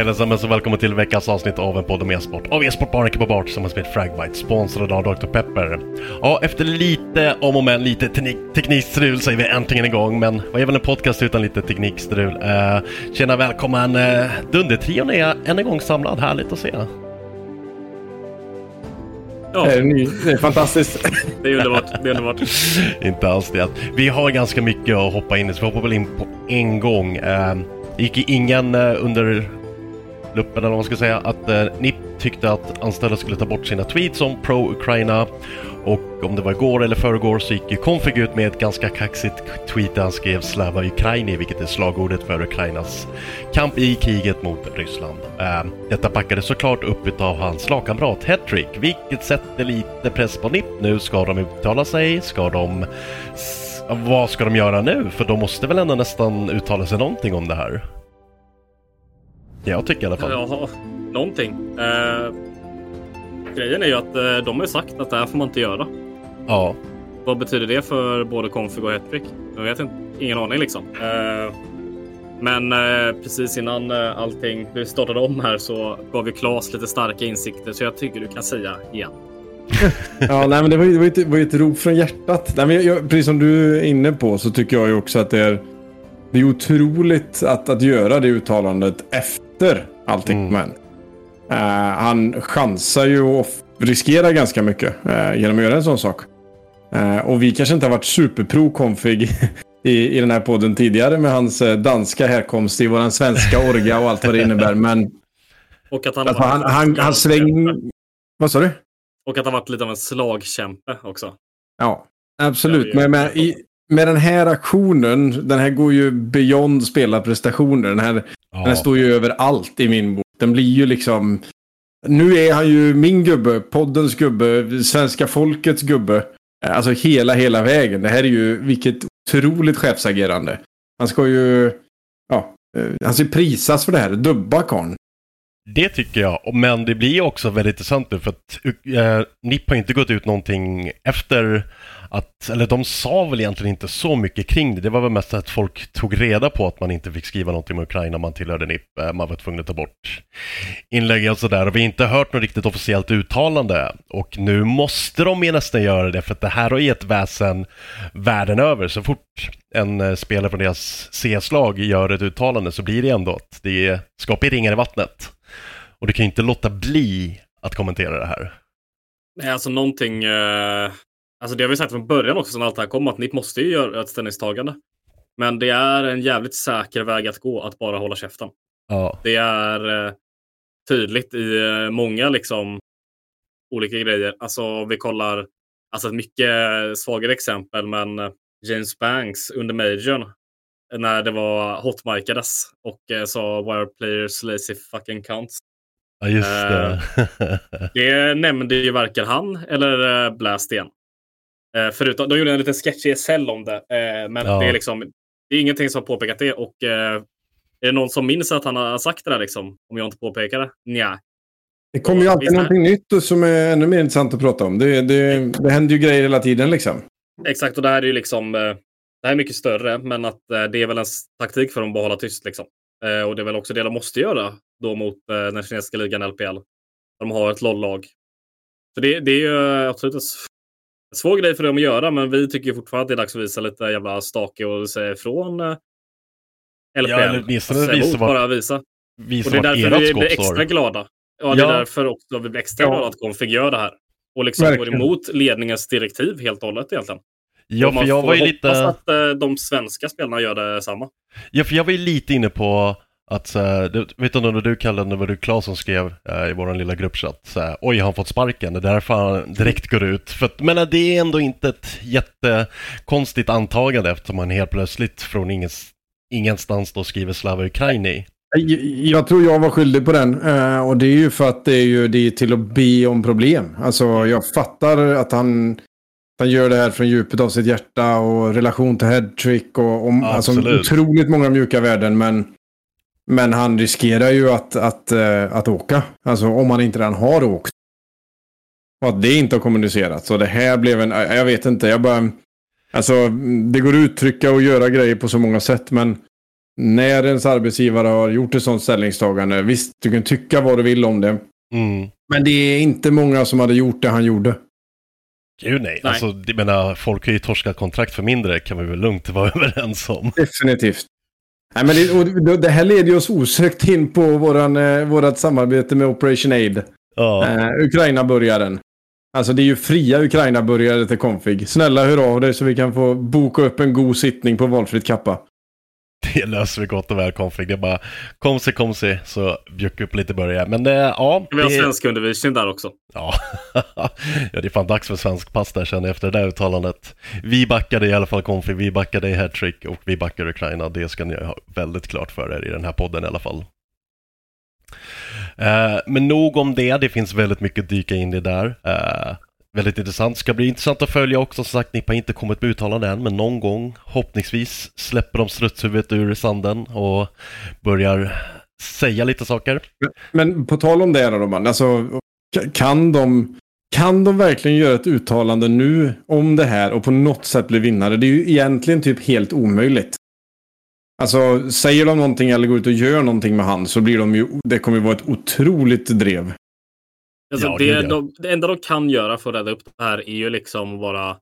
Allesammans och välkommen till veckans avsnitt av en podd om e-sport. Av e-sport bara på bar tillsammans med Fragbite, sponsrad av Dr. Pepper. Ja, efter lite om och men, lite teknikstrul så är vi äntligen igång. Men vad är väl en podcast utan lite teknikstrul? Uh, tjena, välkommen! Uh, Dundertrion är än en gång samlad, härligt att se. Ja. Det, är, det är fantastiskt. Det är underbart. Det är underbart. Inte alls det. Vi har ganska mycket att hoppa in i, så vi hoppar väl in på en gång. Uh, gick ingen uh, under luppen eller vad man ska säga att eh, NIP tyckte att anställda skulle ta bort sina tweets om pro-Ukraina och om det var igår eller förrgår så gick ju Config ut med ett ganska kaxigt tweet där han skrev Slava Ukraini, vilket är slagordet för Ukrainas kamp i kriget mot Ryssland. Eh, detta backades såklart upp utav hans lagkamrat Hattrick, vilket sätter lite press på NIP nu. Ska de uttala sig? Ska de... Vad ska de göra nu? För de måste väl ändå nästan uttala sig någonting om det här? Jag tycker i alla fall. Ja, någonting. Eh, grejen är ju att eh, de har sagt att det här får man inte göra. Ja. Vad betyder det för både Config och Hattrick? Jag vet inte. Ingen aning liksom. Eh, men eh, precis innan eh, allting vi startade om här så gav ju Klas lite starka insikter så jag tycker du kan säga igen. ja, nej, men det var ju, det var ju, ett, var ju ett rop från hjärtat. Nej, men jag, precis som du är inne på så tycker jag ju också att det är, det är otroligt att, att göra det uttalandet efter efter allting. Mm. Men uh, han chansar ju och riskerar ganska mycket uh, genom att göra en sån sak. Uh, och vi kanske inte har varit superpro config i, i den här podden tidigare med hans danska härkomst i våran svenska orga och allt vad det innebär. Men och att han, alltså, han, han, han sväng... Vad sa du? Och att han varit lite av en slagkämpe också. Ja, absolut. Men med, i, med den här aktionen, den här går ju beyond spelarprestationer. Den här Ja. Den står ju över allt i min bok. Den blir ju liksom... Nu är han ju min gubbe, poddens gubbe, svenska folkets gubbe. Alltså hela, hela vägen. Det här är ju vilket otroligt chefsagerande. Han ska ju... Ja, eh, han ska prisas för det här. Dubba karln. Det tycker jag, men det blir också väldigt intressant nu för att eh, NIP har inte gått ut någonting efter att, eller de sa väl egentligen inte så mycket kring det. Det var väl mest att folk tog reda på att man inte fick skriva någonting om Ukraina man tillhörde NIP. Eh, man var tvungen att ta bort inlägg och sådär. Och vi har inte hört något riktigt officiellt uttalande. Och nu måste de ju nästan göra det för att det här har gett väsen världen över. Så fort en eh, spelare från deras CS-lag gör ett uttalande så blir det ändå att det skapar ringar i vattnet. Och du kan ju inte låta bli att kommentera det här. Nej, alltså någonting, eh, Alltså det har vi sagt från början också, när allt det här kom, att NIP måste ju göra ett ställningstagande. Men det är en jävligt säker väg att gå, att bara hålla käften. Ja. Det är eh, tydligt i eh, många liksom olika grejer. Alltså om vi kollar, alltså ett mycket svagare exempel, men eh, James Banks under Majorn när det var hotmikades och eh, sa wire players lazy fucking counts. Ja, just det. Det nämnde ju varken han eller eh, Blast igen. Eh, förutom, de gjorde en liten sketch i SL om det. Eh, men Ja. det, är liksom, det är ingenting som har påpekat det. Och eh, är det någon som minns att han har sagt det där liksom? Om jag inte påpekar det? Nja. Det kommer ju alltid någonting nytt och som är ännu mer intressant att prata om. Det, det, det händer ju grejer hela tiden liksom. Exakt, och det här är ju liksom... Eh, det här är mycket större, men att eh, det är väl en taktik för dem att behålla tyst. Liksom. Eh, och det är väl också det de måste göra då mot den kinesiska ligan LPL. De har ett LOL-lag. Så det, det är ju absolut svår grej för dem att göra, men vi tycker fortfarande att det är dags att visa lite jävla stake och säga ifrån eh, LPL. Ja, eller åtminstone visa emot, vad- bara visa. Visa Och det är därför vi blir extra glada. Ja, det är Ja. därför också vi blir extra Ja. glada att Config gör det här. Och liksom går Verkligen. emot ledningens direktiv helt och hållet egentligen. Ja, för jag var ju lite... att eh, de svenska spelarna gör detsamma. Ja, för jag var ju lite inne på att, så här, du, vet du när du kallade det var du Claes som skrev eh, i vår lilla gruppchatt, så här, oj har han fått sparken? Det är därför han direkt går ut. För att, men det är ändå inte ett jättekonstigt antagande eftersom han helt plötsligt från ingens, ingenstans då skriver Slava Ukraini. Jag, tror jag var skyldig på den. eh, och det är ju för att det är ju det är till att be om problem. Alltså jag fattar att han, han gör det här från djupet av sitt hjärta och relation till headtrick och om, alltså, otroligt många mjuka värden. Men, men han riskerar ju att, att, eh, att åka. Alltså om han inte redan har åkt. Och att det inte har kommunicerats. Så det här blev en, jag vet inte, jag bara... Alltså det går att uttrycka och göra grejer på så många sätt men när ens arbetsgivare har gjort ett sådant ställningstagande, visst du kan tycka vad du vill om det. Mm. Men det är inte många som hade gjort det han gjorde. Gud nej. Nej. Alltså, jag menar, folk har ju torskat kontrakt för mindre kan vi väl lugnt vara överens om. Definitivt. Nej, men det, det här leder ju oss osökt in på våran, eh, vårat samarbete med Operation Aid. Ja, Eh, Ukraina-burgaren. Alltså det är ju fria Ukraina-burgare till config. Snälla hör av dig så vi kan få boka upp en god sittning på valfritt kappa. Det löser vi gott och väl config. Det är bara kom se, kom se, så bjuck upp lite börja. Men det, ja. Vi har det- svensk undervisning där också. Ja. ja, det är fan dags för svensk pass där känner jag efter det där uttalandet. Vi backade i alla fall Config, vi backade i hattrick och vi backar Ukraina. Det ska ni ha väldigt klart för er i den här podden i alla fall. Eh, men nog om det, det finns väldigt mycket att dyka in i där. Eh, väldigt intressant, ska bli intressant att följa också. Som sagt, Nippa har inte kommit med uttalande än, men någon gång, hoppningsvis, släpper de strutshuvudet ur sanden och börjar säga lite saker. Men på tal om det då, man, alltså, kan de, kan de verkligen göra ett uttalande nu om det här och på något sätt bli vinnare? Det är ju egentligen typ helt omöjligt. Alltså, säger de någonting eller går ut och gör någonting med han så blir de ju, det kommer ju vara ett otroligt drev. Alltså, Ja, det, de, det enda de kan göra för att rädda upp det här är ju liksom bara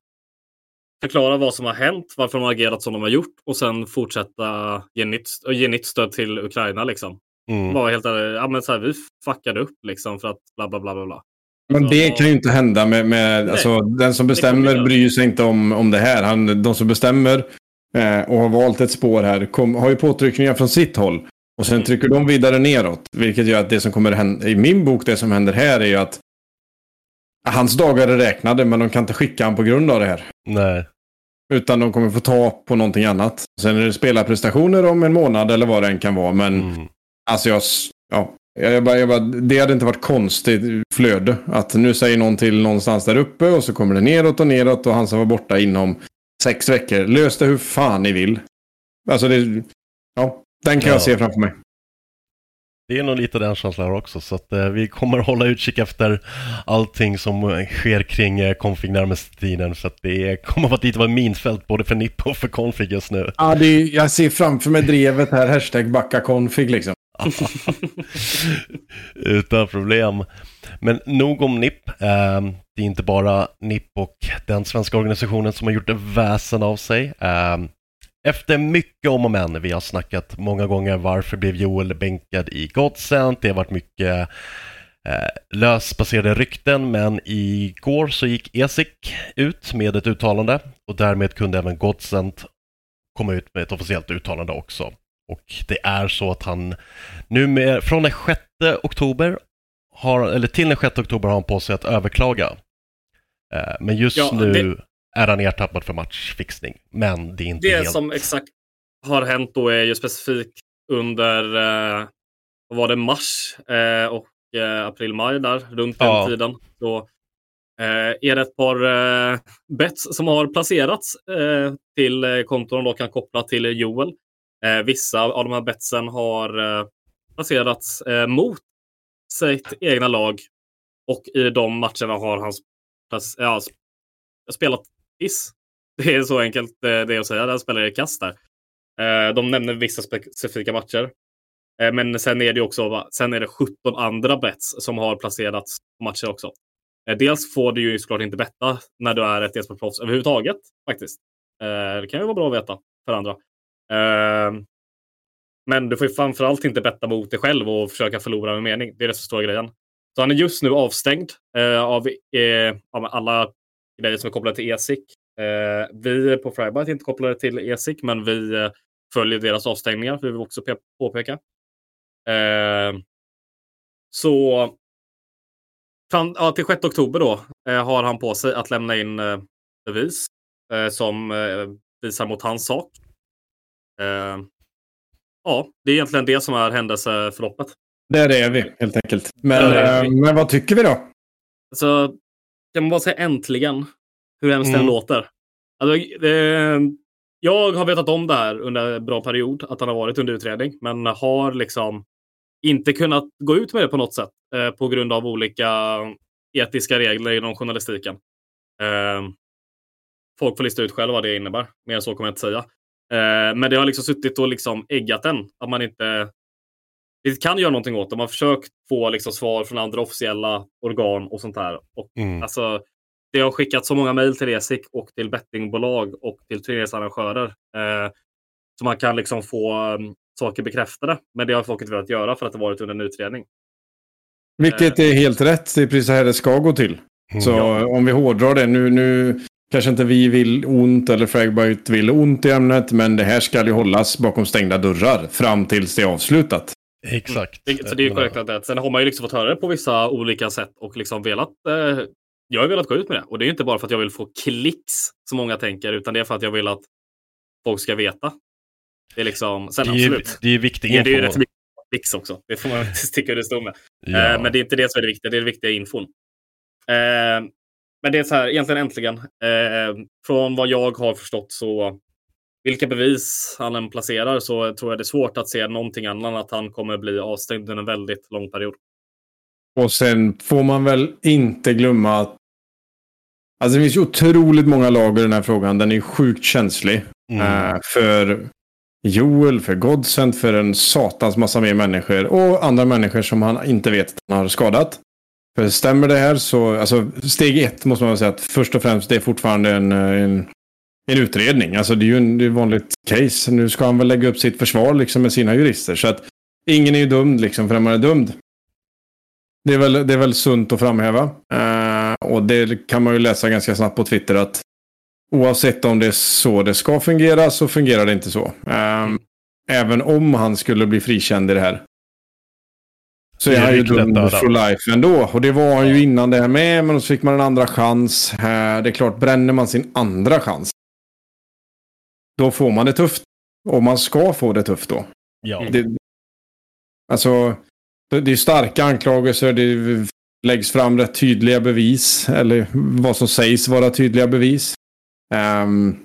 förklara vad som har hänt, varför de har agerat som de har gjort och sen fortsätta ge nytt, ge nytt stöd till Ukraina. Liksom. Mm. Bara helt ärligt, ja, men så här, vi fuckade upp liksom för att bla bla bla bla. Men Så- det kan ju inte hända med, med alltså, den som bestämmer bryr sig inte om, om det här. Han, de som bestämmer eh, och har valt ett spår här kom, har ju påtryckningar från sitt håll. Och sen Mm. trycker de vidare neråt. Vilket gör att det som kommer hända, i min bok, det som händer här är ju att hans dagar är räknade men de kan inte skicka han på grund av det här. Nej. Utan de kommer få ta på någonting annat. Sen är det spelarprestationer om en månad eller vad det än kan vara. Men Mm. Alltså jag, ja, jag bara, jag bara, det hade inte varit konstigt flöde. Att nu säger någon till någonstans där uppe och så kommer det neråt och neråt och han ska vara borta inom sex veckor. Lös det hur fan ni vill. Alltså det, ja, den kan Ja. jag se framför mig. Det är nog lite den känslan också, så att eh, vi kommer hålla utkik efter allting som eh, sker kring eh, config närmaste tiden, så att det kommer vara lite av ett minfält både för NIP och för config just nu. Ja, det är, jag ser framför mig drevet här, hashtag backa config liksom. Utan problem. Men nog om NIP. Eh, det är inte bara NIP och den svenska organisationen som har gjort väsen av sig. Efter mycket om och men, vi har snackat många gånger varför blev Joel bänkad i Godsent, det har varit mycket eh, lösbaserade rykten, men igår så gick Esik ut med ett uttalande och därmed kunde även Godsent komma ut med ett officiellt uttalande också. Och det är så att han nu med, från den 6 oktober har, eller till den 6 oktober har han på sig att överklaga. Eh, men just Ja, nu det- är han ertappad för matchfixning. Men det är inte Det helt... som exakt har hänt då är ju specifikt under eh, vad var det, mars eh, och eh, april, maj där runt den Ja. tiden. Så eh, är det ett par eh, bets som har placerats eh, till eh, konton och kan koppla till Joel. Vissa av de här betsen har placerats mot sitt egna lag och i de matcherna har han ja, spelat piss. Det är så enkelt eh, det är att säga. Den spelar i kast där. Eh, de nämner vissa specifika matcher. Eh, men sen är det också sen är det 17 andra bets som har placerats på matcher också. Dels får du ju såklart inte betta när du är ett e-sportproffs överhuvudtaget. faktiskt. Det kan ju vara bra att veta för andra. Men du får ju framförallt inte betta mot dig själv och försöka förlora med mening. Det är det som står grejen. Så han är just nu avstängd eh, av, eh, av alla grejer som är kopplade till ESIC. Eh, vi på Frybite är inte kopplade till ESIC, men vi eh, följer deras avstängningar, vill vi också pe- påpeka. Eh, så fram, ja, till 6 oktober då eh, har han på sig att lämna in eh, bevis eh, som visar mot hans sak. Ja, det är egentligen det som är händelseförloppet. Där är vi helt enkelt. Men, men vad tycker vi då? Så kan man bara säga äntligen, hur hemskt den Mm. låter. Alltså, det, jag har vetat om det här under en bra period, att han har varit under utredning, men har liksom inte kunnat gå ut med det på något sätt eh, på grund av olika etiska regler inom journalistiken. Eh, folk får lista ut själva vad det innebär. Mer än så kommer jag inte säga. Eh, men det har liksom suttit och liksom äggat den. Att man inte vi kan göra någonting åt det. Man har försökt få liksom svar från andra officiella organ och sånt där. Och Mm. Alltså, det har skickat så många mejl till Resik och till bettingbolag och till turneringsarrangörer. Eh, så man kan liksom få um, saker bekräftade. Men det har folk inte velat göra för att det varit under en utredning. Vilket är helt rätt. Det är precis så här det ska gå till. Mm. Så Ja. om vi hårdrar det. Nu, nu kanske inte vi vill ont eller Fragbite vill ont i ämnet. Men det här ska ju hållas bakom stängda dörrar fram tills det är avslutat. Exakt. Det, så det är Jag korrekt att. Sen har man ju liksom fått höra det på vissa olika sätt och liksom velat. Eh, jag har velat gå ut med det och det är inte bara för att jag vill få klicks som många tänker, utan det är för att jag vill att folk ska veta. Det är liksom. Sen Det är, absolut. det är viktig Det är, det är ju info. rätt mycket klicks också. Det får man inte sticka under stol med. Ja. Eh, men det är inte det som är det viktiga. Det är det viktiga infon. Eh, men det är så här, egentligen äntligen. Eh, från vad jag har förstått så vilka bevis han än placerar så tror jag det är svårt att se någonting annat än att han kommer bli avstängd under en väldigt lång period. Och sen får man väl inte glömma att Alltså det finns ju otroligt många lager i den här frågan. Den är sjukt känslig. Mm. Eh, för Joel, för Godsend, för en satans massa mer människor. Och andra människor som han inte vet att han har skadat. För stämmer det här så, alltså steg ett måste man väl säga att först och främst det är fortfarande en, eh, en, en utredning. Alltså det är ju en, det är ett vanligt case. Nu ska han väl lägga upp sitt försvar liksom med sina jurister. Så att ingen är ju dömd liksom förrän man är dömd. Det är väl, det är väl sunt att framhäva. Eh, och det kan man ju läsa ganska snabbt på Twitter att oavsett om det är så det ska fungera så fungerar det inte så. Eh, Även om han skulle bli frikänd i det här. Så är han ju dömd for life ändå. Och det var han ju innan det här med. Men så fick man en andra chans. Det är klart, bränner man sin andra chans. Då får man det tufft. Och man ska få det tufft då. ja. Det, alltså, det det är starka anklagelser. Det läggs fram rätt tydliga bevis. Eller vad som sägs vara tydliga bevis. Ehm,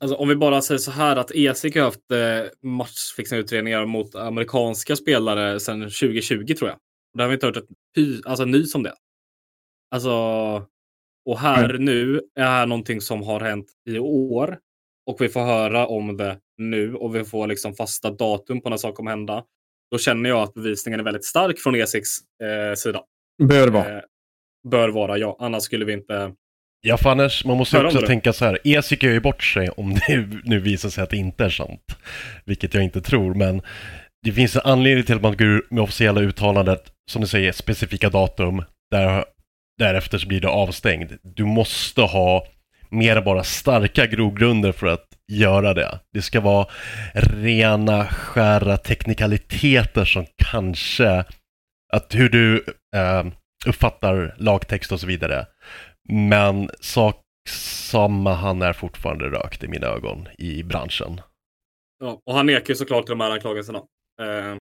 Alltså, om vi bara säger så här att ESIC har haft eh, matchfixningsutredningar mot amerikanska spelare sedan 2020 tror jag. Och det har vi inte hört ett alltså, nys om det. Alltså, och här nu är här någonting som har hänt i år. Och vi får höra om det nu och vi får liksom fasta datum på när saker kommer hända. Då känner jag att bevisningen är väldigt stark från ESICs eh, sida. bör vara. Eh, bör vara, ja. Annars skulle vi inte... Ja, för annars, man måste också tänka så här. ESIC gör ju bort sig om det nu visar sig att det inte är sant. Vilket jag inte tror, men det finns en anledning till att man går ur med officiella uttalandet, som du säger, specifika datum. Där, därefter så blir det avstängd. Du måste ha mer än bara starka grogrunder för att göra det. Det ska vara rena, skära teknikaliteter som kanske att hur du eh, uppfattar lagtext och så vidare. Men sak samma, han är fortfarande rökt i mina ögon i branschen. Ja, och han nekar ju såklart till de här anklagelserna. Eh,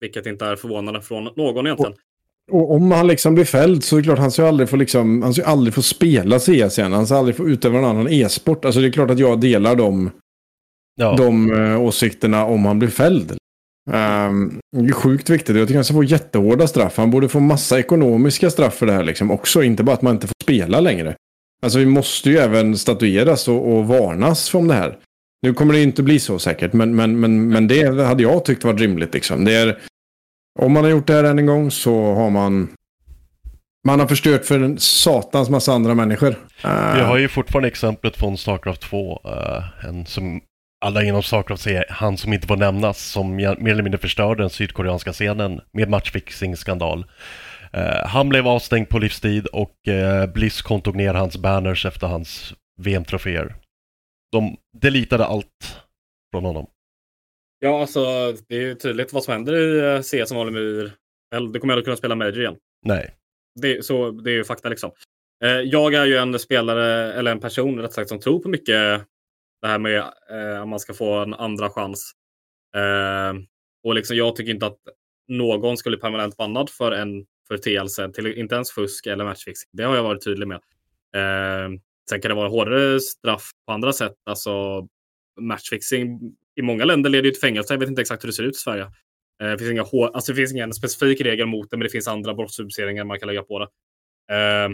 vilket inte är förvånande från någon egentligen. Och om han liksom blir fälld så är det klart han ska aldrig få, liksom, han ska aldrig få spela CS igen. Han ska aldrig få utöva någon annan e-sport. Alltså det är klart att jag delar de, ja. de uh, åsikterna om han blir fälld. Um, det är sjukt viktigt. Jag tycker han ska få jättehårda straff. Han borde få massa ekonomiska straff för det här liksom också. Inte bara att man inte får spela längre. Alltså vi måste ju även statueras och, och varnas från det här. Nu kommer det inte bli så säkert, men, men, men, men det hade jag tyckt var rimligt. Liksom. Det är, om man har gjort det här än en gång så har man... Man har förstört för en satans massa andra människor. Eh. Vi har ju fortfarande exemplet från Starcraft 2. Uh, eh, en som alla inom Starcraft säger han som inte får nämnas, som mer eller mindre förstörde den sydkoreanska scenen med matchfixing-skandal. Uh, han blev avstängd på livstid och uh, Blizzcon tog ner hans banners efter hans VM-troféer. De deletade allt från honom. Ja, alltså det är ju tydligt vad som händer i eh, CS som Valimir. Du kommer aldrig kunna spela Major igen. Nej. Det, så, det är ju fakta liksom. Eh, jag är ju en spelare, eller en person rätt sagt, som tror på mycket det här med eh, att man ska få en andra chans. Eh, och liksom, jag tycker inte att någon skulle permanent bannad för, en, för TLC, till, inte ens fusk eller matchfixing. Det har jag varit tydlig med. Eh, sen kan det vara hårdare straff på andra sätt. Alltså matchfixing i många länder leder ju till fängelse. Jag vet inte exakt hur det ser ut i Sverige. Eh, det finns, inga, alltså, det finns ingen specifik regel mot det, men det finns andra brottsrubriceringar man kan lägga på det. Eh,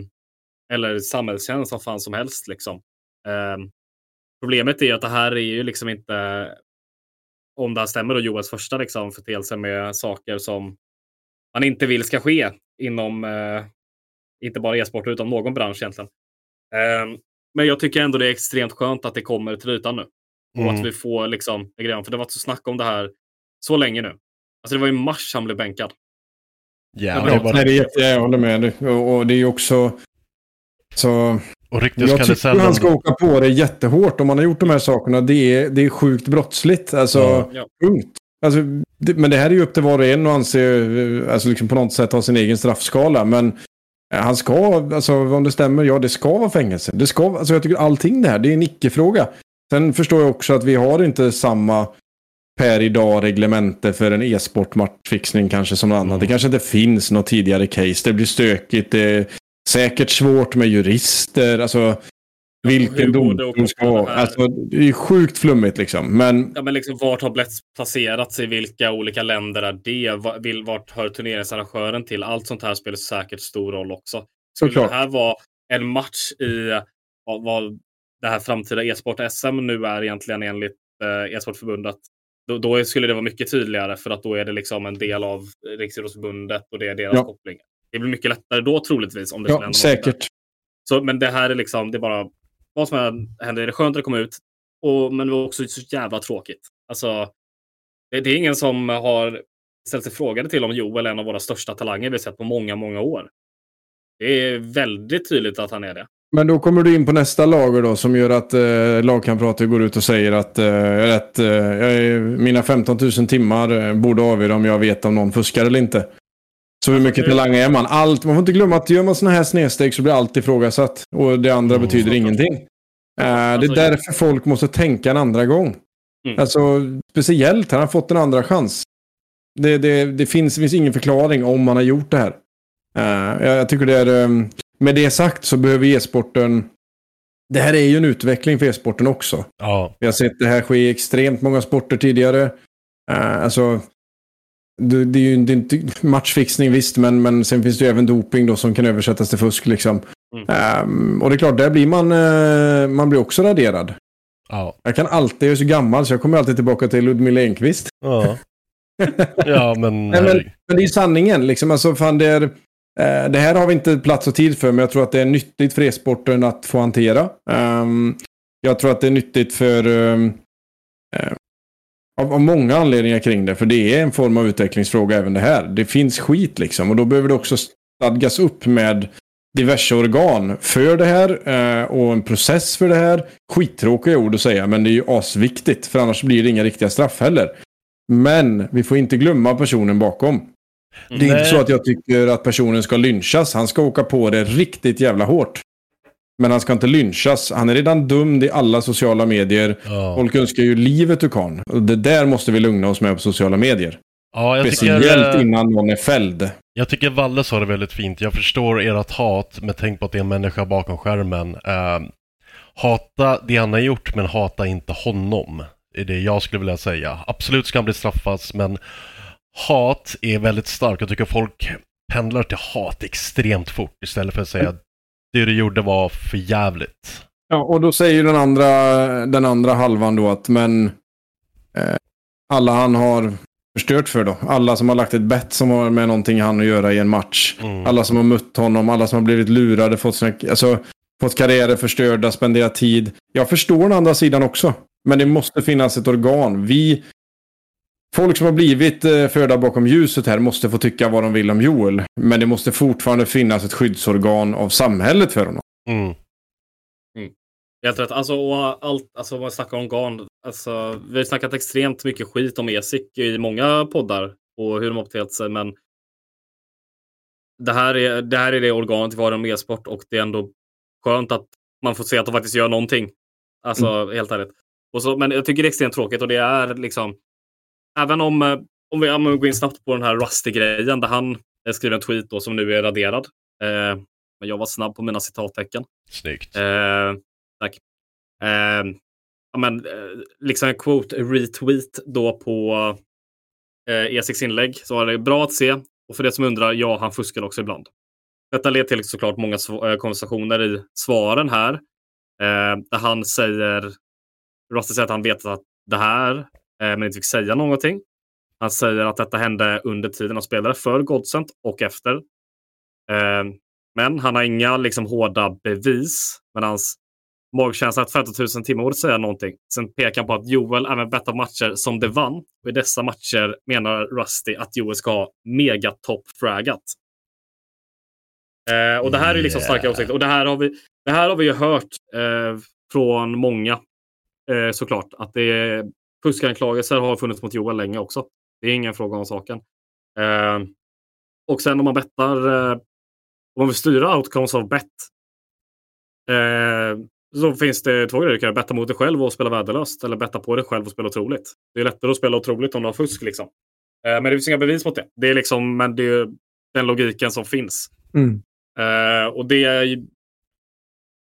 eller samhällstjänst, vad fan som helst. Liksom. Eh, problemet är att det här är ju liksom inte, om det här stämmer, då Joels första liksom, förteelse med saker som man inte vill ska ske inom, eh, inte bara e-sport, utan någon bransch egentligen. Eh, men jag tycker ändå det är extremt skönt att det kommer till ytan nu. Och mm. att vi får liksom, för det har varit så snack om det här så länge nu. Alltså det var i mars han blev bänkad. Ja, det var... Nej, det är, jag håller med. Och, och det är också... Så... Och jag tycker att han ska åka på det jättehårt om man har gjort de här sakerna. Det är, det är sjukt brottsligt. Alltså, ja. punkt. Alltså, det, men det här är ju upp till var och en och anse, alltså liksom på något sätt ha sin egen straffskala. Men eh, han ska, alltså om det stämmer, ja det ska vara fängelse. Det ska, alltså jag tycker allting det här, det är en icke-fråga. Sen förstår jag också att vi har inte samma per idag reglemente för en e-sportmatchfixning kanske som något annat. Mm. Det kanske inte finns något tidigare case. Det blir stökigt. Det är säkert svårt med jurister. Alltså, vilken domstol ska. Alltså, det är sjukt flummigt liksom. Men... Ja, men liksom, vart har Blets placerats i vilka olika länder är det? Vart hör turneringsarrangören till? Allt sånt här spelar säkert stor roll också. Skulle Såklart. det här vara en match i vad, vad det här framtida e-sport-SM nu är egentligen enligt eh, e-sportförbundet. Då, då, skulle det vara mycket tydligare för att då är det liksom en del av Riksidrottsförbundet och det är deras ja. koppling. Det blir mycket lättare då troligtvis. Om det ja, säkert. Så, men det här är liksom, det är bara vad som händer. Är det skönt att det kommer ut? Och, men det var också så jävla tråkigt. Alltså, det, det är ingen som har ställt sig frågade till om Joel är en av våra största talanger vi sett på många, många år. Det är väldigt tydligt att han är det. Men då kommer du in på nästa lager då som gör att eh, lagkamrater går ut och säger att, eh, att eh, mina 15 000 timmar eh, borde avgöra om jag vet om någon fuskar eller inte. Så hur mycket talang är man? Allt, man får inte glömma att gör man sådana här snedsteg så blir allt ifrågasatt. Och det andra mm, betyder ingenting. Uh, det är därför folk måste tänka en andra gång. Mm. Alltså, speciellt, han har fått en andra chans. Det, det, det, finns, det finns ingen förklaring om man har gjort det här. Uh, jag, jag, tycker det är... Um, med det sagt så behöver e-sporten... Det här är ju en utveckling för e-sporten också. Ja. Vi har sett det här ske i extremt många sporter tidigare. Uh, alltså, det, det, är ju inte matchfixning visst, men, men sen finns det ju även doping då som kan översättas till fusk. Liksom. Mm. Um, och det är klart, där blir man, uh, man blir också raderad. Ja. Jag kan alltid, jag är så gammal så jag kommer alltid tillbaka till Ludmilla Enqvist. Ja, ja men... Nej, men, men det är ju sanningen. Liksom. Alltså, fan, det är, Eh, det här har vi inte plats och tid för, men jag tror att det är nyttigt för e-sporten att få hantera. Ehm, jag tror att det är nyttigt för ehm, eh, av, många anledningar kring det, för det är en form av utvecklingsfråga även det här. Det finns skit liksom, och då behöver det också stadgas upp med diverse organ för det här eh, och en process för det här. Skittråkiga ord att säga, men det är ju asviktigt, för annars blir det inga riktiga straff heller. Men vi får inte glömma personen bakom. Det är inte Nej. så att jag tycker att personen ska lynchas. Han ska åka på det riktigt jävla hårt. Men han ska inte lynchas. Han är redan dömd i alla sociala medier. Ja. Folk önskar ju livet ur kan. Och det där måste vi lugna oss med på sociala medier. Ja, jag tycker, Speciellt eh, innan någon är fälld. jag tycker Valle sa det väldigt fint. Jag förstår ert hat, men tänk på att det är en människa bakom skärmen. Eh, hata det han har gjort, men hata inte honom. Det är det jag skulle vilja säga. Absolut ska han bli straffas, men hat är väldigt starkt. Jag tycker folk pendlar till hat extremt fort istället för att säga att det du gjorde var för jävligt. Ja, och då säger ju den andra, den andra halvan då att men eh, alla han har förstört för då. Alla som har lagt ett bett som har med någonting han att göra i en match. Mm. Alla som har mött honom, alla som har blivit lurade, fått, sina, alltså, fått karriärer förstörda, spenderat tid. Jag förstår den andra sidan också. Men det måste finnas ett organ. Vi, folk som har blivit eh, förda bakom ljuset här måste få tycka vad de vill om Joel. Men det måste fortfarande finnas ett skyddsorgan av samhället för honom. Mm. Helt rätt. Alltså, och allt, alltså, vad man snackar om GAN. Alltså, vi har snackat extremt mycket skit om Esik i många poddar och hur de har betett sig. Men det här är det, här är det organet vi har om e-sport och det är ändå skönt att man får se att de faktiskt gör någonting. Alltså helt ärligt. Och så, men jag tycker det är extremt tråkigt och det är liksom. Även om, eh, om vi, om vi går in snabbt på den här Rusty-grejen där han eh, skriver en tweet då som nu är raderad. Eh, men jag var snabb på mina citattecken. Snyggt. Eh, tack. Eh, men, eh, liksom en quote retweet då på eh, Esiks inlägg. Så var det bra att se. Och för det som undrar, ja, han fuskar också ibland. Detta leder till såklart många konversationer i svaren här. Eh, där han säger, Rusty säger att han vet att det här, men inte fick säga någonting. Han säger att detta hände under tiden han spelade för Godsent och efter. Eh, men han har inga liksom, hårda bevis. Men hans magkänsla att 15 000 timmar borde säga någonting. Sen pekar han på att Joel även bettat matcher som det vann. Och i dessa matcher menar Rusty att Joel ska ha megatopp-fraggat. Eh, och det här är liksom starka Yeah. åsikter. Och det här har vi, det här har vi ju hört eh, från många eh, såklart. Att det är fuskanklagelser har funnits mot Joel länge också. Det är ingen fråga om saken. Eh, och sen om man bettar, eh, om man vill styra outcomes av bet. Eh, så finns det två grejer. Du kan betta mot dig själv och spela värdelöst. Eller betta på dig själv och spela otroligt. Det är lättare att spela otroligt om du har fusk. Liksom. Eh, men det finns inga bevis mot det. Det är liksom, men det är den logiken som finns. Eh, och det är ju-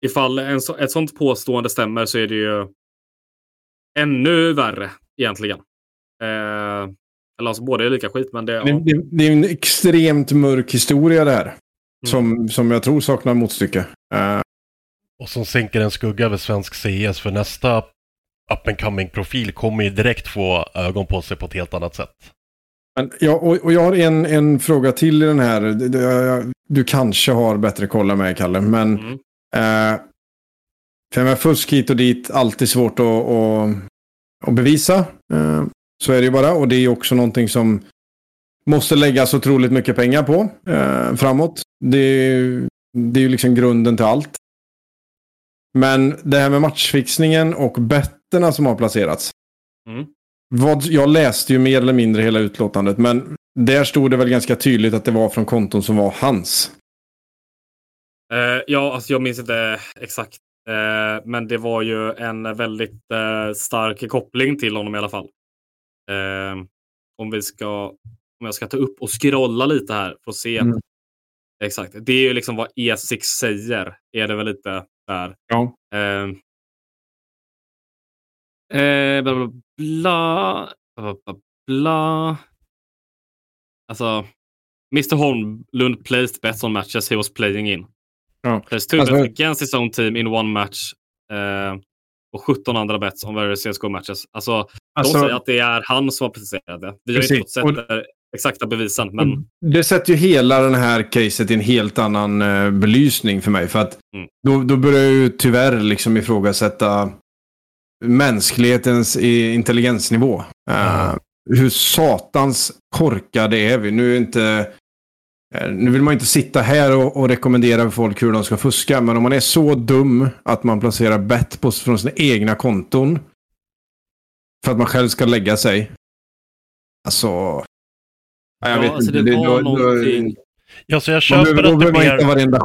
Ifall en ett sånt påstående stämmer så är det ju ännu värre egentligen. Eh, eller alltså båda är lika skit, men det... Ja. det, det är en extremt mörk historia det här. Som, som jag tror saknar motstycke. Eh, Och som sänker en skugga över svensk CS för nästa up and coming profil kommer ju direkt få ögon på sig på ett helt annat sätt. men, ja, och, och jag har en, en fråga till i den här. Du, du, du kanske har bättre koll än mig, Kalle. Men Mm. eh, för med fusk hit och dit, alltid svårt att, att, att bevisa. Eh, så är det ju bara. Och det är också någonting som måste läggas otroligt mycket pengar på eh, framåt. Det är, ju- det är ju liksom grunden till allt. Men det här med matchfixningen och betterna som har placerats. Mm. Vad, jag läste ju mer eller mindre hela utlåtandet, men där stod det väl ganska tydligt att det var från konton som var hans. Eh, ja, alltså jag minns inte exakt. Eh, men det var ju en väldigt eh, stark koppling till honom i alla fall. Eh, om vi ska, om jag ska ta upp och scrolla lite här för att se. Mm. Exakt. Det är ju liksom vad E6 säger. Är det väl lite där. Ja. Eh, eh, bla, bla, bla, bla, bla, bla. Alltså, Mr Holmlund placed bets on matches he was playing in. Ja. There's two Alltså- bets against his own team in one match. Eh, och 17 andra bets on various CSGO matches. Alltså, Alltså- de säger att det är han som har presterat det. Vi har Precis. inte fått sett det exakta bevisen. Men Det sätter ju hela den här caset i en helt annan eh, belysning för mig. För att Mm. då, då börjar jag ju tyvärr liksom ifrågasätta mänsklighetens i- intelligensnivå. Eh, hur satans korkade är vi? Nu är inte... eh, Nu vill man inte sitta här och, och rekommendera för folk hur de ska fuska. Men om man är så dum att man placerar bett på, från sina egna konton. För att man själv ska lägga sig. Alltså... Ja, jag Ja, vet alltså inte. det var då- då- någonting- Ja, så jag köper, då att ber, varenda...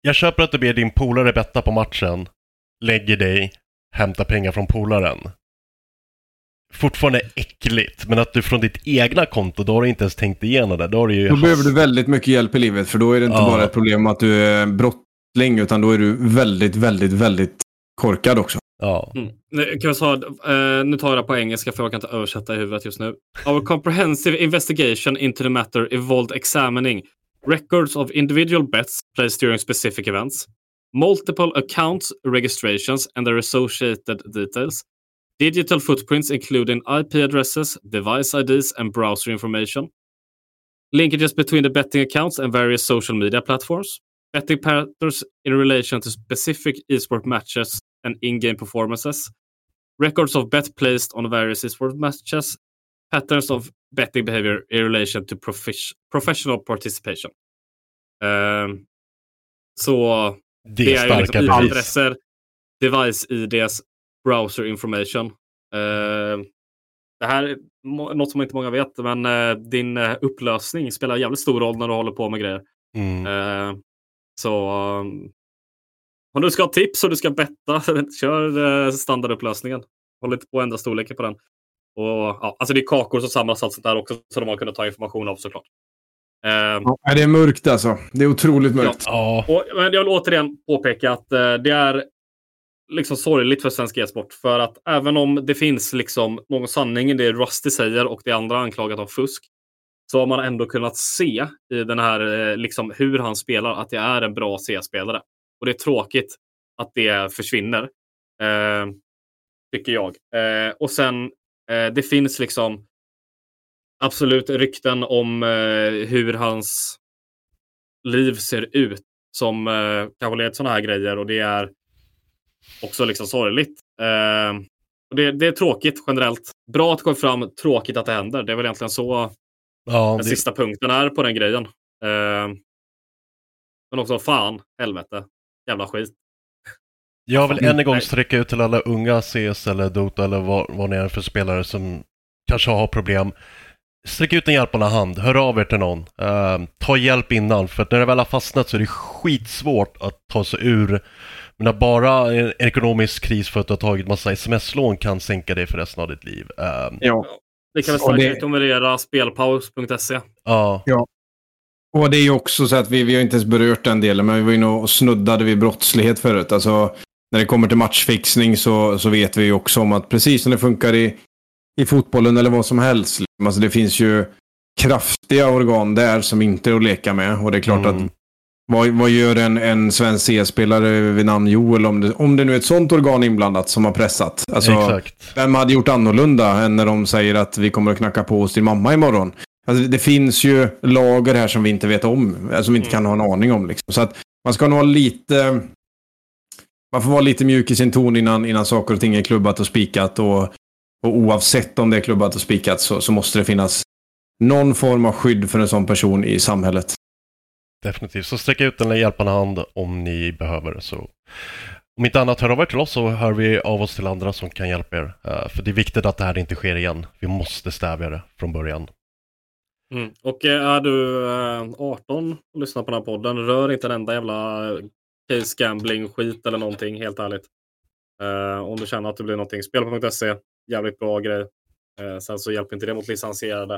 jag köper att du ber din polare betta på matchen, lägger dig, hämtar pengar från polaren. Fortfarande äckligt, men att du från ditt egna konto, då har du inte ens tänkt igenom det. Då har du ju Då behöver du väldigt mycket hjälp i livet. För då är det inte Ja. bara ett problem att du är brottsling, utan då är du väldigt, väldigt, väldigt korkad också. Ja. Mm. Nu, kan jag säga, eh, nu tar jag det på engelska för jag kan inte översätta i huvudet just nu. Our comprehensive investigation into the matter involved examining records of individual bets placed during specific events, multiple accounts registrations and their associated details, digital footprints including IP addresses, device IDs and browser information, linkages between the betting accounts and various social media platforms, betting patterns in relation to specific esport matches and in-game performances, records of bet placed on various esport matches, patterns of betting behavior in relation to profes- professional participation. Ehm, så Det, det är är ju starka liksom. IP-adresser, device-IDs, browser information. Ehm, det här är något som inte många vet, men eh, din eh, upplösning spelar jävligt stor roll när du håller på med grejer. Mm. Eh, så um, om du ska ha tips och du ska betta, kör uh, standardupplösningen. Håll inte på att ändra storleken på den. Och, ja, alltså det är kakor som samlas allt sånt där också, så de har kunnat ta information av såklart. Eh, Ja, det är mörkt alltså. Det är otroligt mörkt. Ja, och, men jag vill återigen påpeka att eh, det är liksom sorgligt för svensk e-sport. För att även om det finns liksom någon sanning i det Rusty säger och det andra anklagat om fusk, så har man ändå kunnat se i den här, eh, liksom hur han spelar, att det är en bra CS-spelare. Och det är tråkigt att det försvinner, eh, tycker jag. Eh, och sen, eh, det finns liksom absolut rykten om eh, hur hans liv ser ut som eh, kanske leder till sådana här grejer och det är också liksom sorgligt. Eh, det, det är tråkigt generellt. Bra att det kommer fram, tråkigt att det händer. Det är väl egentligen så ja den det, sista punkten är på den grejen. Eh, men också fan, helvete, jävla skit. jag vill än en gång sträcka ut till alla unga CS eller Dota eller vad, vad ni är för spelare som kanske har problem. Sträck ut en hjälpande hand, hör av er till någon. Eh, ta hjälp innan, för att när det väl har fastnat så är det skitsvårt att ta sig ur. Men att bara en ekonomisk kris för att du har tagit massa sms-lån kan sänka dig för resten av ditt liv. Eh, Ja. Vi kan väl Och starkt det- rekommendera spelpaus.se. ja, Och det är ju också så att vi, vi har inte ens berört den delen, men vi var inne och snuddade vid brottslighet förut. Alltså, när det kommer till matchfixning så, så vet vi ju också om att precis som det funkar i, i fotbollen eller vad som helst. liksom, Alltså det finns ju kraftiga organ där som inte är att leka med. Och det är klart Mm. att vad, vad gör en, en svensk C-spelare vid namn Joel om det, om det nu är ett sånt organ inblandat som har pressat? Alltså, exakt. vem hade gjort annorlunda än när de säger att vi kommer att knacka på hos din mamma imorgon? Alltså, det finns ju lager här som vi inte vet om, eh, som vi inte kan ha en aning om. Liksom. Så att man ska nog ha lite... Man får vara lite mjuk i sin ton innan, innan saker och ting är klubbat och spikat. Och, och oavsett om det är klubbat och spikat så, så måste det finnas någon form av skydd för en sån person i samhället. Definitivt. Så sträck ut en hjälpande hand om ni behöver. Så. Om inte annat, hör av er till oss så hör vi av oss till andra som kan hjälpa er. Uh, för det är viktigt att det här inte sker igen. Vi måste stävja det från början. Mm. Och eh, är du eh, 18 och lyssnar på den här podden, rör inte en enda jävla case gambling skit eller någonting, helt ärligt. Uh, om du känner att det blir någonting, spel.se, jävligt bra grej. Uh, sen så hjälper inte det mot licensierade.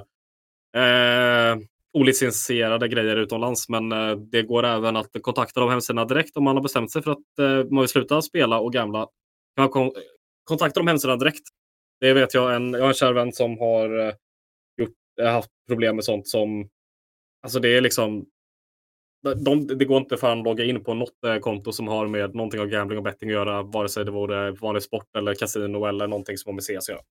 Uh, olicensierade grejer utomlands, men eh, det går även att kontakta de hemsidorna direkt om man har bestämt sig för att eh, man vill sluta spela och gamla. Kan man kon- kontakta de hemsidorna direkt. Det vet jag. En, jag har en kär vän som har eh, gjort, eh, haft problem med sånt som... Alltså det är liksom... De, det går inte för att logga in på något eh, konto som har med någonting av gambling och betting att göra, vare sig det vore vanlig sport eller kasino eller någonting som har med CS att göra.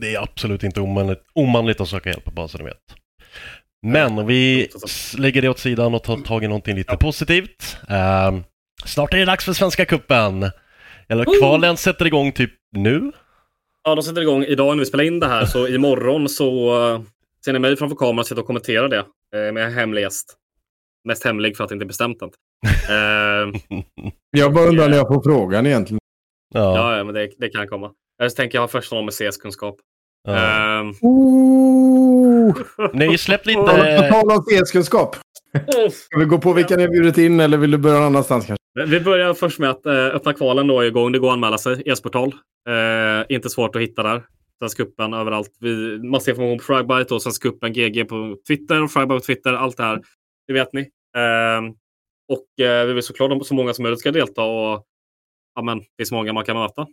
Det är absolut inte omanligt, omanligt att söka hjälp, bara så ni vet. Men vi lägger det åt sidan och tar tag i någonting lite positivt. Ehm, snart är det dags för Svenska Cupen. Eller kvalen sätter igång typ nu. Ja, de sätter igång idag när vi spelar in det här, så imorgon så uh, ser ni mig framför kameran sitta och kommentera det uh, med hemlig gäst. Mest hemlig för att det inte är bestämt än. Eh, Jag bara undrar när jag får frågan egentligen. Ja. ja, ja, men det, det kan komma. Jag tänker jag har först någon med CS-kunskap. Ja. Ehm, Oh! Ni har ju släppt På tal om CS-kunskap. Ska vi gå på vilka ni har bjudit in eller vill du börja någon annanstans kanske? Vi börjar först med att eh, öppna kvalen då är igång. Det går att anmäla sig. E-sportal. Eh, inte svårt att hitta där. Svenska cupen överallt. Vi, massa information på Fragbite och Svenska cupen GG på Twitter och Fragbite på Twitter. Allt det här. Det vet ni. Eh, och eh, vi vill såklart att så många som möjligt ska delta och ja, men, det finns många man kan möta.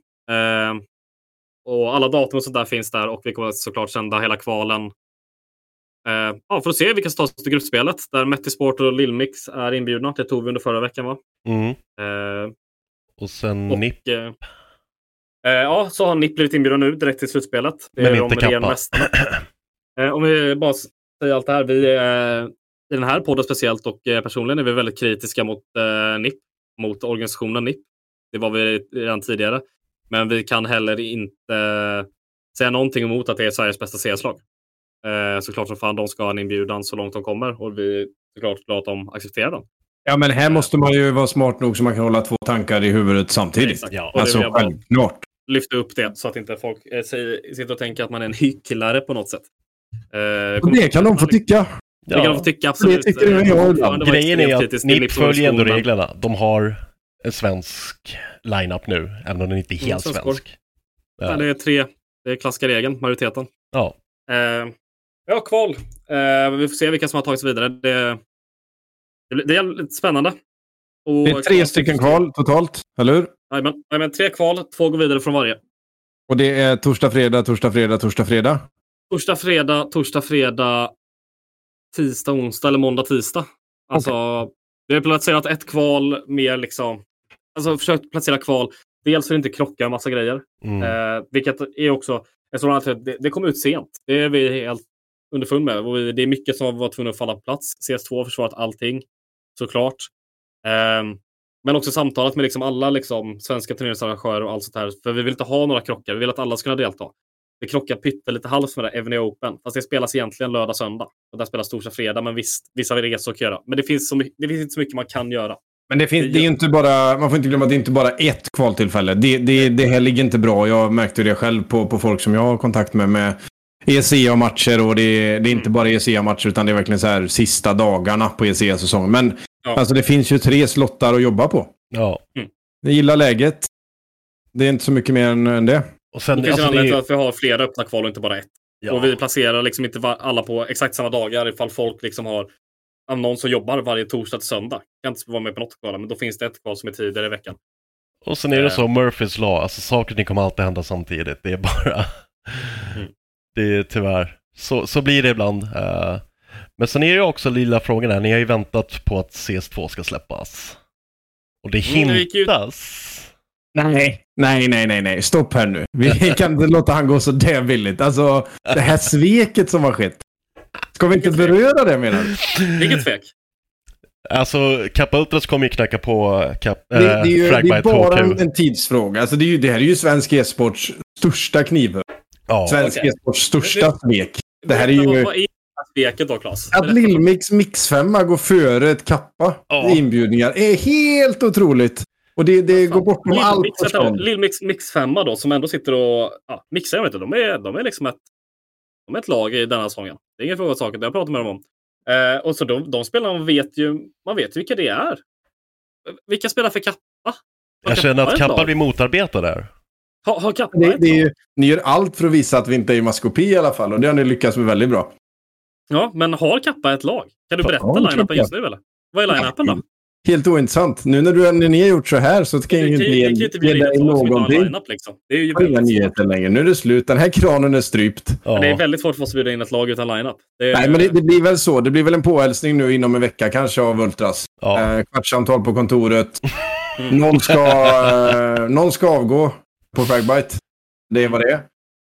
Och alla datum och sånt där finns där och vi kommer såklart sända hela kvalen Eh, ja, för att se vilka som tar sig till gruppspelet. Där Metisport och Lillmix är inbjudna. Det tog vi under förra veckan va? Mm. Eh, Och sen och, NIP. eh, eh, ja, så har NIP blivit inbjuden nu direkt till slutspelet. Det Men är inte Kappa. Eh, om vi bara säger allt det här. Vi, I den här podden speciellt och eh, personligen är vi väldigt kritiska mot NIP. Mot organisationen NIP. Det var vi redan tidigare. Men vi kan heller inte eh, säga någonting emot att det är Sveriges bästa CS-lag. Eh, såklart som fan de ska ha en inbjudan så långt de kommer och vi är såklart glada att de accepterar den. Ja, men här måste man ju vara smart nog så man kan hålla två tankar i huvudet samtidigt. Ja, det Alltså självklart. lyfta upp det så att inte folk eh, säger, sitter och tänker att man är en hycklare på något sätt. Eh, Och det kan de få tycka. Det kan de få tycka absolut. Det tycker jag Eh, Grejen är att NIP följer ändå reglerna. De har en svensk line-up nu, även om den inte är Mm, helt svensk svensk. men- Ja. Nej, det är tre. Det är klassiska regeln, majoriteten. Ja. Eh, ja, kval. Eh, vi får se vilka som har tagit sig vidare. Det, det, blir- det är lite spännande. Och Det är tre stycken kval totalt, eller hur? Jajamän, jajamän, tre kval, två går vidare från varje. Och det är torsdag, fredag, torsdag, fredag, torsdag, fredag. Torsdag, fredag, torsdag, fredag, tisdag, onsdag eller måndag, tisdag. Alltså, vi har placerat ett kval mer liksom. Alltså försökt placera kval. Dels för att inte krocka en massa grejer. Mm. Eh, vilket är också en sådan att det, det kom ut sent. Det är vi helt underfund med. Och vi, det är mycket som var tvungna att falla på plats. CS2 har försvarat allting såklart. Ehm, men också samtalet med liksom alla liksom, svenska turneringsarrangörer och allt sånt här. För vi vill inte ha några krockar. Vi vill att alla ska kunna delta. Det krockar pyttelite halvt med det Eveny Open. Fast det spelas egentligen lördag, söndag. Och där spelas torsdag, fredag. Men visst, vissa resor kan göra. Men det finns, så det finns inte så mycket man kan göra. Men det, finns, det är inte bara, man får inte glömma att det är inte bara ett kvaltillfälle. Det, det, det här ligger inte bra. Jag märkte det själv på, på folk som jag har kontakt med. med ECA-matcher och det, är- det är inte bara ECA-matcher utan det är verkligen så här sista dagarna på ECA-säsongen. Men Ja. alltså det finns ju tre slottar att jobba på. Ja. Jag gillar läget. Det är inte så mycket mer än, än det. Och sen, Det finns alltså, en anledning till att vi har flera öppna kval och inte bara ett. ja. Och vi placerar liksom inte alla på exakt samma dagar ifall folk liksom har någon som jobbar varje torsdag till söndag. Kan inte vara med på något kval, men då finns det ett kval som är tidigare i veckan. och sen är det Eh. så, Murphys lag, alltså saker och ting kommer alltid hända samtidigt. Det är bara... Mm. Det är tyvärr, så, så blir det ibland. Eh, men sen är det också lilla frågan här, ni har ju väntat på att CS2 ska släppas. Och det Mm, hintas. Nej. Nej, nej, nej, nej. Stopp här nu. Vi kan inte låta han gå så där billigt. Alltså, det här sveket som har skett. Ska vi inte beröra det menar du? Vilket svek! Alltså, Kappa Ultras kommer ju knacka på Cap, Det, det, är ju, det är bara en, HQ. en tidsfråga. Alltså det, är ju, det här är ju svensk e-sports största knivhugg. Ja. Svensk Okej. e-sports största svek. Det här är ju... Vad, är sveket då, Claes? Att Lillmix Mix-femma går före ett kappa Ja. i inbjudningar är helt otroligt. Och det, det går bortom allt Lillmix, vänta, förstånd. Lillmix Mix 5 då, som ändå sitter och ja, mixar. Jag vet inte, de, är, de är liksom ett, de är ett lag i denna säsongen. Det är ingen fråga om saker, det har jag pratat med dem om. Eh, och så de, de spelarna vet ju, man vet ju vilka det är. Vilka spelar för Kappa? Har Jag känner att Kappa blir motarbetad där. Har, har Kappa Det, det ju, ni gör allt för att visa att vi inte är i maskopi i alla fall. Och det har ni lyckats med väldigt bra. Ja, men har Kappa ett lag? Kan du berätta Ja, line-upen Kappa. just nu eller? Vad är line-upen då? Helt ointressant. Nu när, du, när ni har gjort så här så kan Det ge, det kan ju inte ge dig någonting. liksom. Det är ju Det inga nyheter längre. Nu är det slut. Den här kranen är strypt. Ja. Det är väldigt svårt för oss att bjuda in ett lag utan line-up. Det är- Nej, men det, det blir väl så. Det blir väl en påhälsning nu inom en vecka kanske av Ultras. Ja. Eh, kvartssamtal på kontoret. någon, ska, eh, någon ska avgå på Fragbite. Det är vad det är.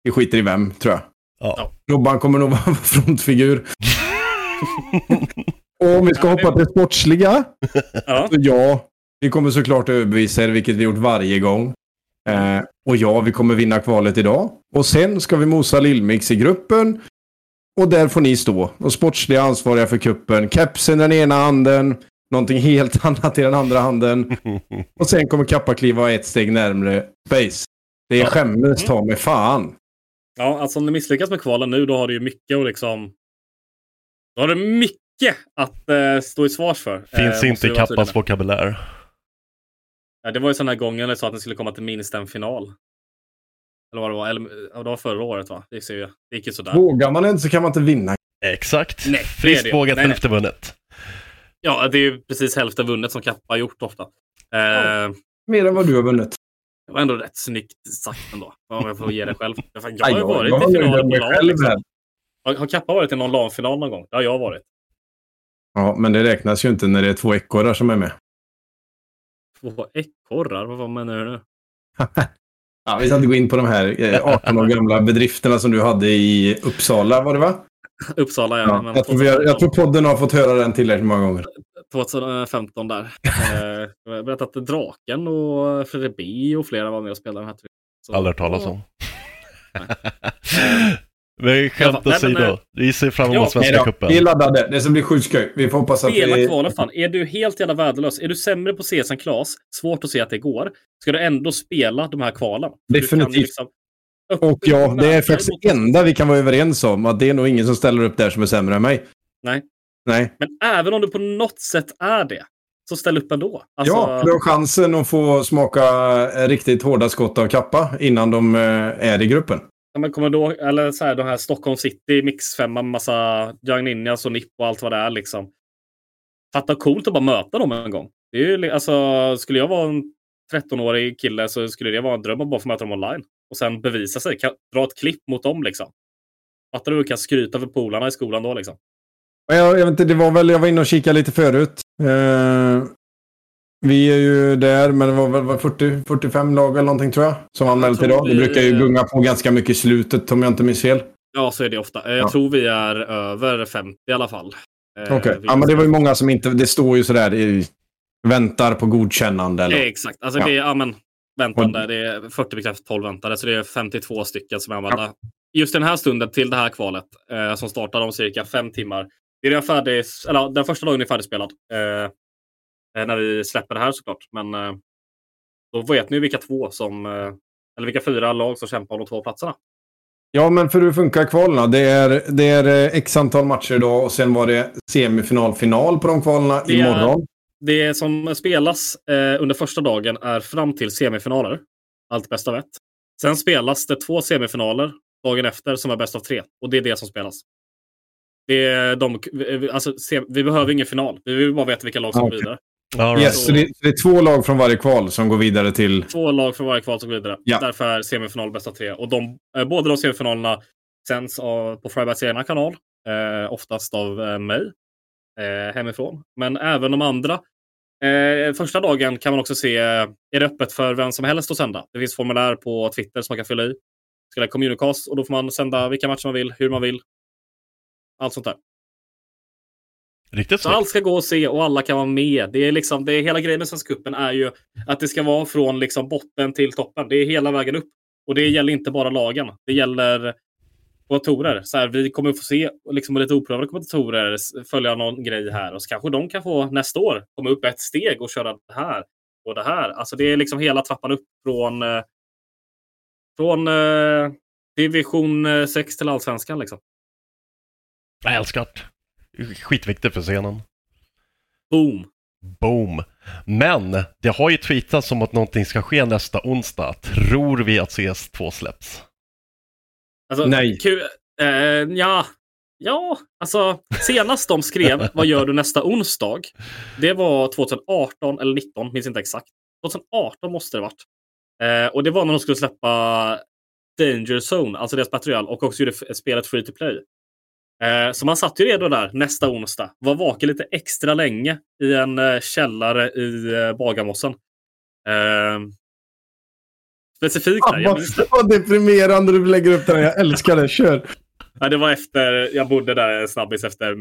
Vi skiter i vem, tror jag. Ja. Robban kommer nog vara frontfigur. Och om vi ska hoppa till sportsliga. Ja. Ja, vi kommer såklart överbevisa er, vilket vi gjort varje gång. Eh, och ja, vi kommer vinna kvalet idag. Och sen ska vi mosa Lillmix i gruppen. Och där får ni stå. Och sportsliga ansvariga för kuppen. Kepsen i den ena handen. Någonting helt annat i den andra handen. Och sen kommer Kappa kliva ett steg närmre Space. Det är Ja. skämmes ta med fan. Ja, alltså om du misslyckas med kvalen nu, då har du ju mycket att liksom... Då har du mycket att eh, stå i svars för. Finns eh, inte i Kappans vokabulär. Ja, det var ju här gången jag sa att ni skulle komma till minst en final. Eller vad det var. Eller, ja, det var förra året va? Det, ser ju, det gick ju sådär. Vågar man inte så kan man inte vinna. Exakt. Nej, Friskt vågat, hälften vunnet. Ja, det är ju precis hälften vunnet som Kappa har gjort ofta. Eh, Mer än vad du har vunnit. Det var ändå rätt snyggt sagt ändå. Om jag får ge det själv. Jag Ja, har ju varit i med på LAN. Liksom. har Kappa varit i någon LAN-final någon gång? Det har jag varit. Ja, men det räknas ju inte när det är två ekorrar som är med. Två ekorrar? Vad menar du nu? Ja, vi ska inte gå in på de här eh, 18 år gamla bedrifterna som du hade i Uppsala, var det va? Uppsala, ja. Ja, men jag, tror vi har, jag 2015, tror podden har fått höra den tillräckligt många gånger. 2015 där. Eh, Jag berättat att Draken och Fredrik B och flera var med och spelade den här turneringen. Aldrig hört talas om. Men skämt åsido. Vi ser fram emot ja, Svenska cupen. vi är laddade. Det ska bli sjukt. Vi får hoppas att Spela vi... kvalen fan. Är du helt jävla värdelös? Är du sämre på CS än Klas? Svårt att se att det går. Ska du ändå spela de här kvalen? Definitivt. liksom Och ja, det är faktiskt det enda vi kan vara överens om. Att det är nog ingen som ställer upp där som är sämre än mig. Nej. Nej. Men även om du på något sätt är det, så ställ upp ändå. Alltså, Ja, du har chansen att få smaka riktigt hårda skott av kappa innan de eh, är i gruppen. Ja, men kommer då, eller så här, de här Stockholm City mixfemma med massa Young Ninjas och nipp och allt vad det är liksom. Fatta coolt att bara möta dem en gång. Det är ju, alltså, skulle jag vara en 13-årig kille så skulle det vara en dröm att bara få möta dem online. Och sen bevisa sig, kan, dra ett klipp mot dem liksom. Fattar du hur du kan skryta för polarna i skolan då liksom? Jag, jag vet inte, det var väl, jag var inne och kikade lite förut. Eh, vi är ju där, men det var väl var 40, 45 lag eller någonting tror jag. Som anmält idag. Det brukar ju gunga på ganska mycket i slutet om jag inte minns fel. Ja, så är det ofta. Eh, Jag Ja. tror vi är över 50 i alla fall. Eh, Okej. vi- Ja, men det var ju många som inte... Det står ju sådär. i- Väntar på godkännande. Eller? Eh, Exakt. Alltså Ja. det är, ja men, väntande. Det är 40 bekräftat, 12 väntade. Så det är 52 stycken som är anmälda. Just den här stunden till det här kvalet eh, som startar om cirka fem timmar. Det är redan färdig, eller, ja, den första dagen är färdigspelad. Eh, när vi släpper det här såklart. Men eh, då vet ni vilka två som, eh, eller vilka fyra lag som kämpar om de två platserna. Ja, men för hur funkar kvalen Det är, det är eh, x antal matcher idag och sen var det semifinal, final på de kvalen imorgon. Det som spelas eh, under första dagen är fram till semifinaler. Allt bäst av ett. Sen spelas det två semifinaler dagen efter som är bäst av tre. Och det är det som spelas. Det är de, alltså, se, vi behöver ingen final. Vi vill bara veta vilka lag som går Okej. vidare. Right. Yes, så det, det är två lag från varje kval som går vidare till... Två lag för varje kval som går vidare. Ja. Därför är semifinal bäst av tre. Och de, eh, båda de semifinalerna sänds av, på Frybats egna kanal. Eh, oftast av eh, mig. Eh, hemifrån. Men även de andra. Eh, första dagen kan man också se, eh, är det öppet för vem som helst att sända. Det finns formulär på Twitter som man kan fylla i. Ska communicast och då får man sända vilka matcher man vill, hur man vill. Allt sånt där. Riktigt Så allt ska gå att se och alla kan vara med. Det är liksom, det är, hela grejen med Svenska cupen är ju att det ska vara från liksom botten till toppen. Det är hela vägen upp. Och det gäller inte bara lagen. Det gäller kommentatorer. Så här, vi kommer få se liksom, lite oprövade kommentatorer följa någon grej här. Och så kanske de kan få nästa år komma upp ett steg och köra det här och det här. Alltså det är liksom hela trappan upp från, eh, från eh, division eh, 6 till allsvenskan. Liksom. Jag älskar det. Skitviktigt för scenen. Boom! Boom. Men det har ju tweetats om att någonting ska ske nästa onsdag. Tror vi att CS2 släpps? Alltså, Nej. Kul, eh, ja, ja, alltså senast de skrev vad gör du nästa onsdag? Det var 2018 eller 19, minns inte exakt. 2018 måste det varit. Eh, och det var när de skulle släppa Danger Zone, alltså deras Battle Royale, och också gjorde spelet Free to Play. Eh, så man satt ju redo där nästa onsdag. Var vaken lite extra länge i en eh, källare i eh, Bagarmossen. Specifikt Vad, minns det. vad deprimerande du lägger upp det här. Jag älskar det. Kör! Ja, det var efter, jag bodde där en snabbis efter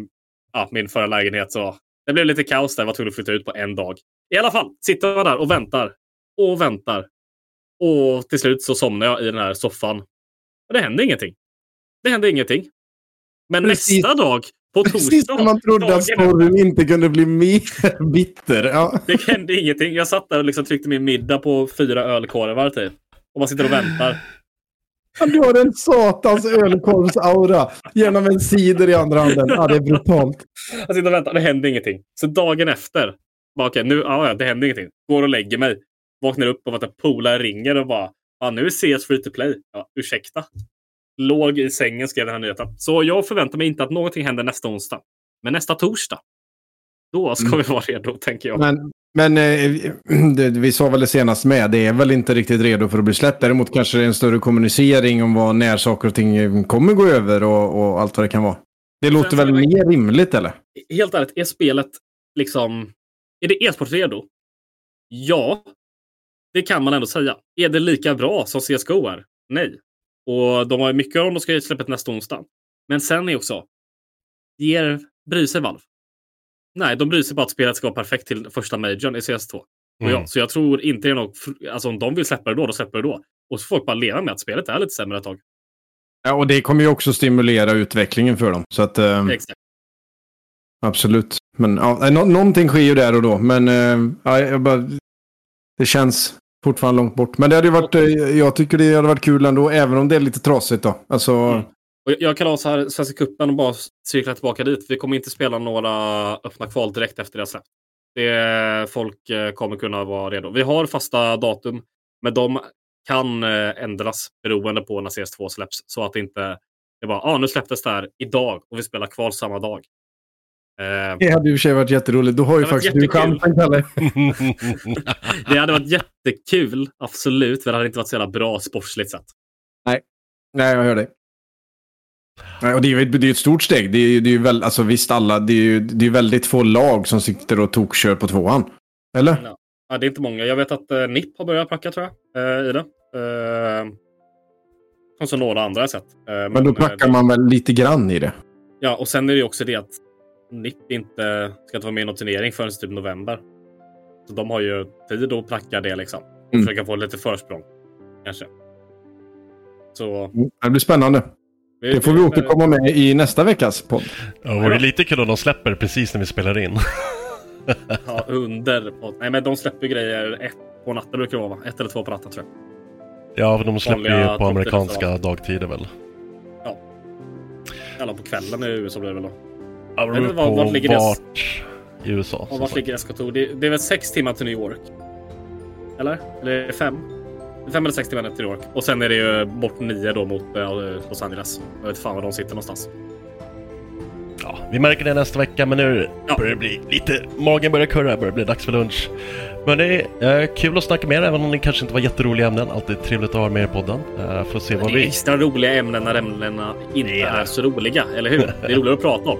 ja, min förra lägenhet. Så det blev lite kaos där. Jag var tvungen att flytta ut på en dag. I alla fall, sitter man där och väntar. Och väntar. Och till slut så somnar jag i den här soffan. Och det hände ingenting. Det hände ingenting. Men Precis. nästa dag, på Precis torsdag. när man trodde att storyn inte kunde bli mer bitter. Ja. Det hände ingenting. Jag satt där och liksom tryckte min middag på fyra ölkorvar typ. Och man sitter och väntar. Du har en satans ölkorvsaura genom en cider i andra handen. Ja, det är brutalt. Jag sitter och väntar, det händer ingenting. Så dagen efter, bara, okej, nu, ja, det händer ingenting. Går och lägger mig. Vaknar upp av att en polare ringer och bara, ja, nu CS free to play. Ja, ursäkta. Låg i sängen skrev den här nyheten. Så jag förväntar mig inte att någonting händer nästa onsdag. Men nästa torsdag, då ska Mm. vi vara redo, tänker jag. Men, men eh, det, vi sa väl det senast med, det är väl inte riktigt redo för att bli släppt. Däremot kanske det är en större kommunicering om vad, när saker och ting kommer gå över och, och allt vad det kan vara. Det låter väl mer rimligt eller? Helt ärligt, är spelet liksom... Är det e-sportredo? Ja, det kan man ändå säga. Är det lika bra som CSGO är? Nej. Och de har mycket om de ska släppa nästa onsdag. Men sen är också, ger, bryr sig Valve? Nej, de bryr sig bara att spelet ska vara perfekt till första majorn i CS2. Och Mm. ja, så jag tror inte det är något, alltså om de vill släppa det då, då släpper det då. Och så får folk bara leva med att spelet är lite sämre ett tag. Ja, och det kommer ju också stimulera utvecklingen för dem. Så att, eh, Exakt. absolut. Men ja, nå- någonting sker ju där och då. Men eh, ja, jag bara, det känns fortfarande långt bort. Men det hade ju varit, eh, jag tycker det hade varit kul ändå, även om det är lite trasigt då. Alltså, Mm. Och jag- kan ha så här Svenska cupen och bara cirkla tillbaka dit. Vi kommer inte spela några öppna kval direkt efter det släppt. Det, folk eh, kommer kunna vara redo. Vi har fasta datum, men de kan eh, ändras beroende på när CS2 släpps. Så att det inte det bara, ah, nu släpptes det här idag och vi spelar kval samma dag. Eh, det hade i och för sig varit jätteroligt. Då har ju Det faktiskt du chansen, Kalle. det hade varit jättekul, absolut, men det hade inte varit så jävla bra sportsligt sett. Nej, jag hör dig. Nej, och det är ju ett, det är ett stort steg. Det är, det är ju väl, alltså visst alla, det är ju det är väldigt få lag som sitter och tokkör på tvåan. Eller? Ja, det är inte många. Jag vet att eh, NIP har börjat pracka tror jag, eh, i det. Eh, och så några andra jag sett. Eh, Men då eh, packar man väl lite grann i det. Ja, och sen är det ju också det att NIP inte ska inte vara med i någon turnering förrän typ november. Så de har ju tid att pracka det liksom. Och Mm. försöka få lite försprång. Kanske. Så... Mm, Det blir spännande. Det får vi återkomma med i nästa veckas podd. Ja, det vore lite kul om de släpper precis när vi spelar in. Ja, under. Nej, men de släpper grejer ett på natten brukar det vara, va? Ett eller två på natten tror jag. Ja, för de släpper Vanliga ju på amerikanska dagtider väl. Eller på kvällen i USA blir det väl då. Ja, det beror på vart ligger vart i USA. Och vart ligger SK2? Det, det är väl sex timmar till New York? Eller? Eller fem? Fem eller sex timmar till New York. Och sen är det ju bort nio då mot eh, Los Angeles. Jag vet fan var de sitter någonstans. Ja, vi märker det nästa vecka, men nu Ja. börjar det bli lite... Magen börjar kurra, börjar bli dags för lunch. Men det är eh, kul att snacka med er, även om det kanske inte var jätteroliga ämnen. Alltid trevligt att ha er med i podden. Uh, får se vad Det är vi... extra roliga ämnen när ämnena inte Ja. är så roliga, eller hur? Det är roligare att prata om.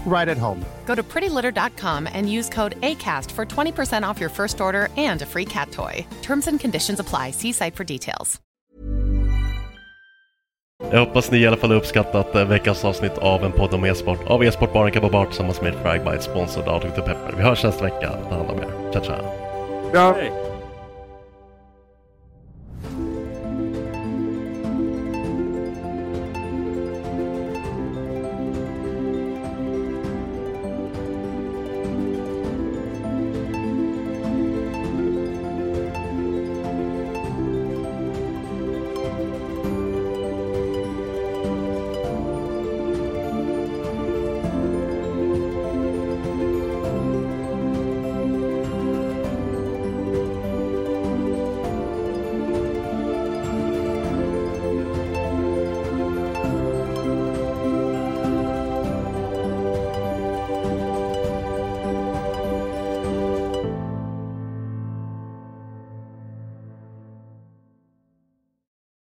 right at home. Go to prettylitter.com and use code ACAST for 20% off your first order and a free cat toy. Terms and conditions apply. See site for details. Jag hoppas ni i alla fall har uppskattat eh, veckans avsnitt av en podd om e-sport. Av e-sportbaren Kabba Bart tillsammans med Fragbite, sponsrad av Dr. Pepper. Vi hörs nästa vecka. Ta hand om er. Ciao, ciao. Ja, Hej.